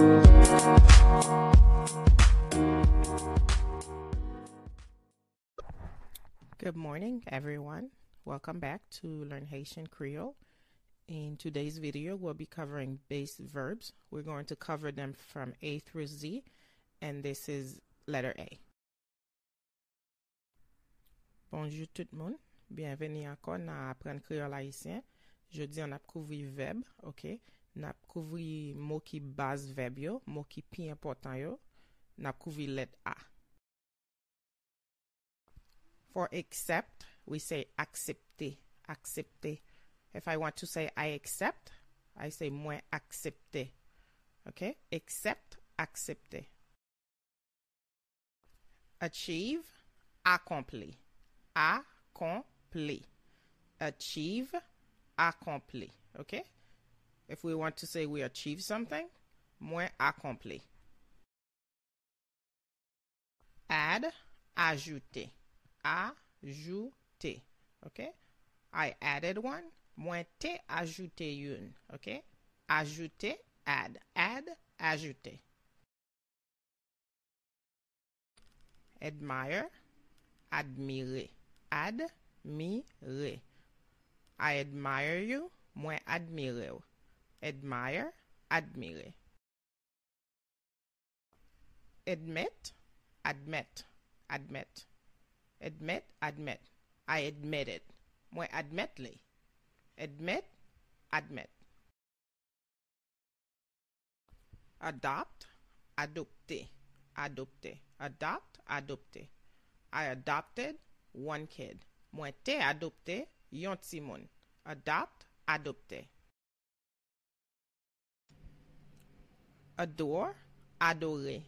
Good morning, everyone. Welcome back to Learn Haitian Creole. In today's video, we'll be covering base verbs. We're going to cover them from A through Z, and this is letter A. Bonjour tout le monde. Bienvenue encore dans Apprendre Créole Haïtien. Jeudi, on a couvri verbe, ok? Nap kouvri mou ki baz veb yo, mou ki pi important yo. Nap kouvri let A. For accept, we say aksepte. Aksepte. If I want to say I accept, I say mwen aksepte. Ok? Accept, aksepte. Achieve, akompli. Akompli. Achieve, akompli. Ok? If we want to say we achieve something, moi accompli. Add, ajouter. Ajouter. Okay? I added one. Moi te ajouté une. Okay? Ajouter, add. Add, ajouter. Admire, admirer. Admirer. I admire you. Moi admire, admire. Admit, admit, admit. Admit, admit. I admit it. Mwen admit li. Admit, admit. Adopt, adopte, adopte. Adopt, adopte. I adopted one kid. Mwen te adopte yon timon. Adopt, adopte. Adore, adorer.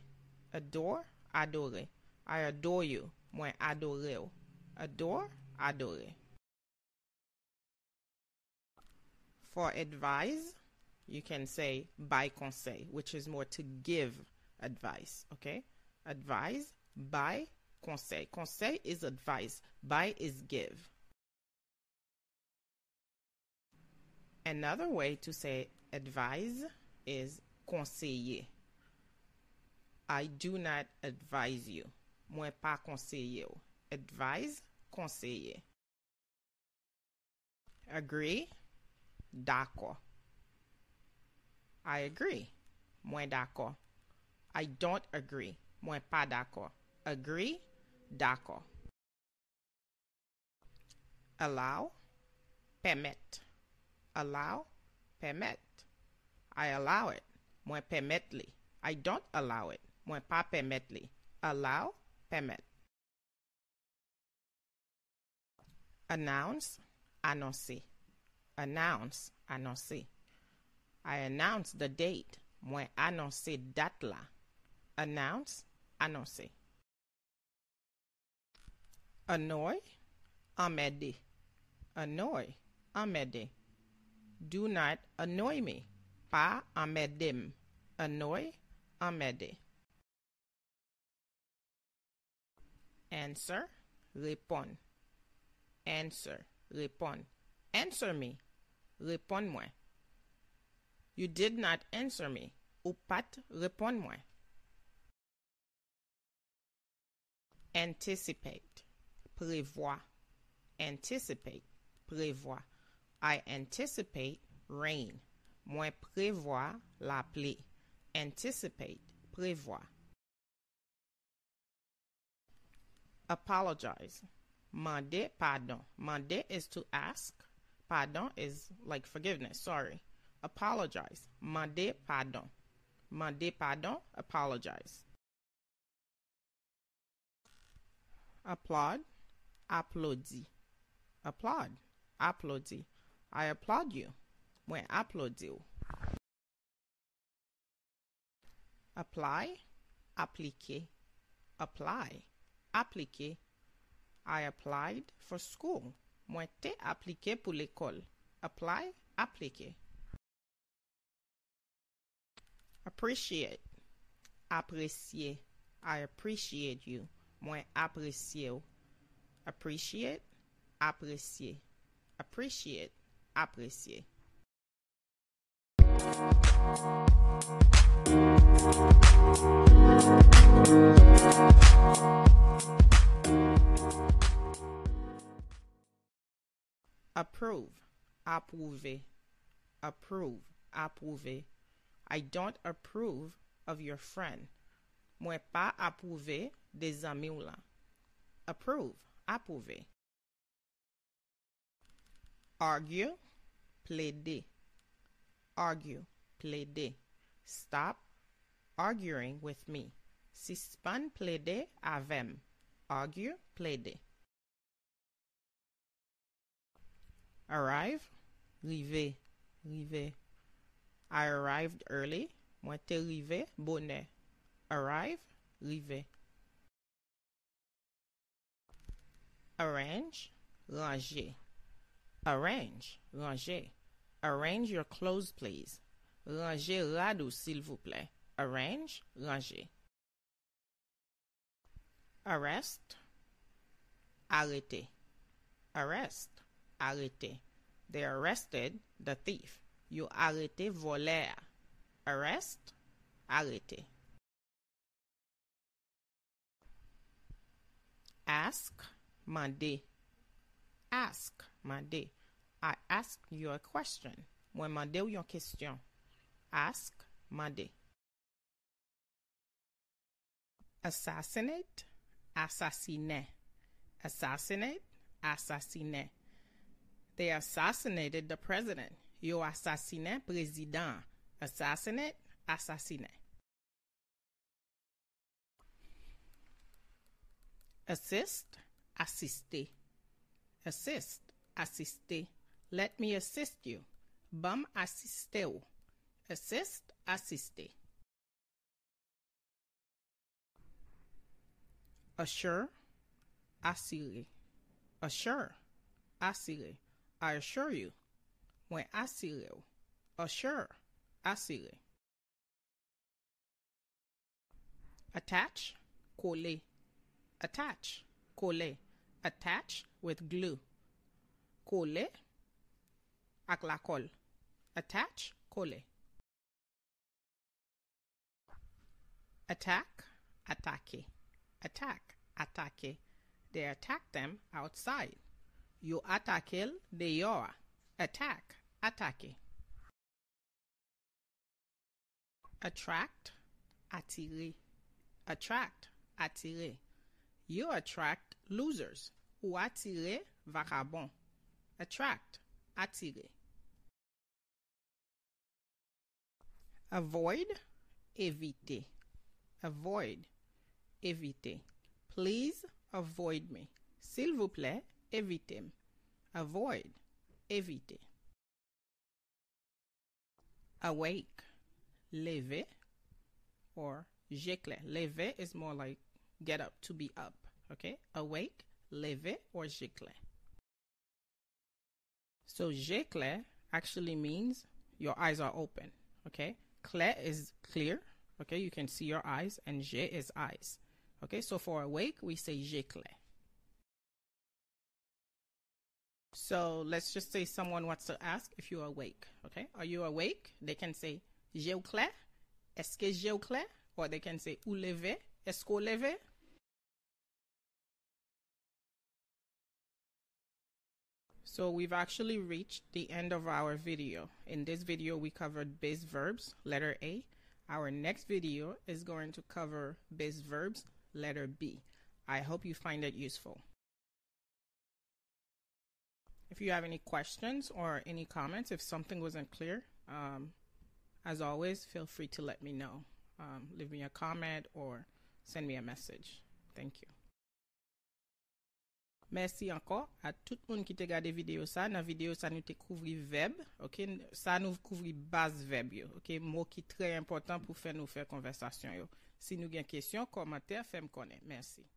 Adore, adorer. I adore you. Moi adore ou. Adore, adorer. For advice, you can say by conseil, which is more to give advice. Okay? Advise by conseil. Conseil is advice. By is give. Another way to say advise is konseye. I do not advise you. Mwen pa konseye ou. Advise, konseye. Agree, dako. I agree. Mwen dako. I don't agree. Mwen pa dako. Agree, dako. Allow, permit. Allow, permit. I allow it. Moi permetli. I don't allow it. Moi pas permetli. Allow, permit. Announce, annoncer. Announce, annoncer. I announce the date. Moi annoncer date là. Announce, annoncer. Annoy, emmerder. Annoy, emmerder. Do not annoy me. Pas emmerder. Annoy, emmerder. Answer, répondre. Answer, répondre. Answer me. Réponds-moi. You did not answer me. Ou pat réponds-moi. Anticipate. Prévoir. Anticipate. Prévoir. I anticipate rain. Mwen prevoa la pli. Anticipate, prevoa. Apologize. Mande pardon. Mande is to ask. Pardon is like forgiveness, sorry. Apologize. Mande pardon. Mande pardon, apologize. Applaud. Applaudi. Applaud. Applaudi. I applaud you. Mwen aplodi ou. Apply, aplike. Apply, aplike. I applied for school. Mwen te aplike pou l'ekol. Apply, aplike. Appreciate. Apresye. I appreciate you. Mwen apresye ou. Appreciate. Apresye. Appreciate. Apresye. Approve, approuver, approve, approuver. I don't approve of your friend. Mwen pa approuver de zami ou la. Approve, approuver. Argue, plaider. Argue, plaider. Stop arguing with me. Sispan plaider avem. Argue, plaider. Arrive, rive, rive. I arrived early. Mwen te rive, bonne. Arrive, rive. Arrange, ranger. Arrange, ranger. Arrange your clothes, please. Ranger rado, s'il vous plaît. Arrange, ranger. Arrest, arrêter. Arrest, arrêter. They arrested the thief. Yo arrêté voleur. Arrest, arrêter. Ask, Mande. Ask, mande. I ask you a question. Mwen mande ou yon kestyon. Ask, mande. Assassinate, asasine. Assassinate, asasine. They assassinated the president. Yo asasine, prezident. Assassinate, asasine. Assist, asiste. Assist, asiste. Let me assist you. Bam assiste ou. Assist, assiste. Assure, assurer. Assure, assurer. I assure you. Mwen asire ou. Assure, asire. Attach, coller. Attach, coller. Attach with glue. Coller ak la colle. Attach, coller. Attack, attaquer. Attack, attaquer. They attack them outside. You attack el dehors. Attack, attaquer. Attract, attirer. Attract, attirer. You attract losers. Ou attirer vagabond. Attract, attirer. Avoid, éviter. Avoid, éviter. Please avoid me. S'il vous plaît, évitez-moi. Avoid, éviter. Awake, lever, or j'éclaire. Lever is more like get up, to be up. Okay? Awake, lever, or j'éclaire. So j'éclaire actually means your eyes are open. Okay? Clair is clear. Okay? You can see your eyes, and je is eyes. Okay? So for awake, we say j'éclaire. So let's just say someone wants to ask if you're awake. Okay? Are you awake? They can say j'ai au clair. Est-ce que au clair? Or they can say ou levé. Est-ce qu'au levé? So we've actually reached the end of our video. In this video, we covered base verbs, letter A. Our next video is going to cover base verbs, letter B. I hope you find it useful. If you have any questions or any comments, if something wasn't clear, um, as always, feel free to let me know. Um, leave me a comment or send me a message. Thank you. Mersi anko a tout moun ki te gade video sa. Nan video sa nou te kouvri veb. Ok, sa nou kouvri baz veb yo. Ok, mou ki tre important pou fè nou fè konversasyon yo. Si nou gen kesyon, komantè, fèm konè. Mersi. Mersi.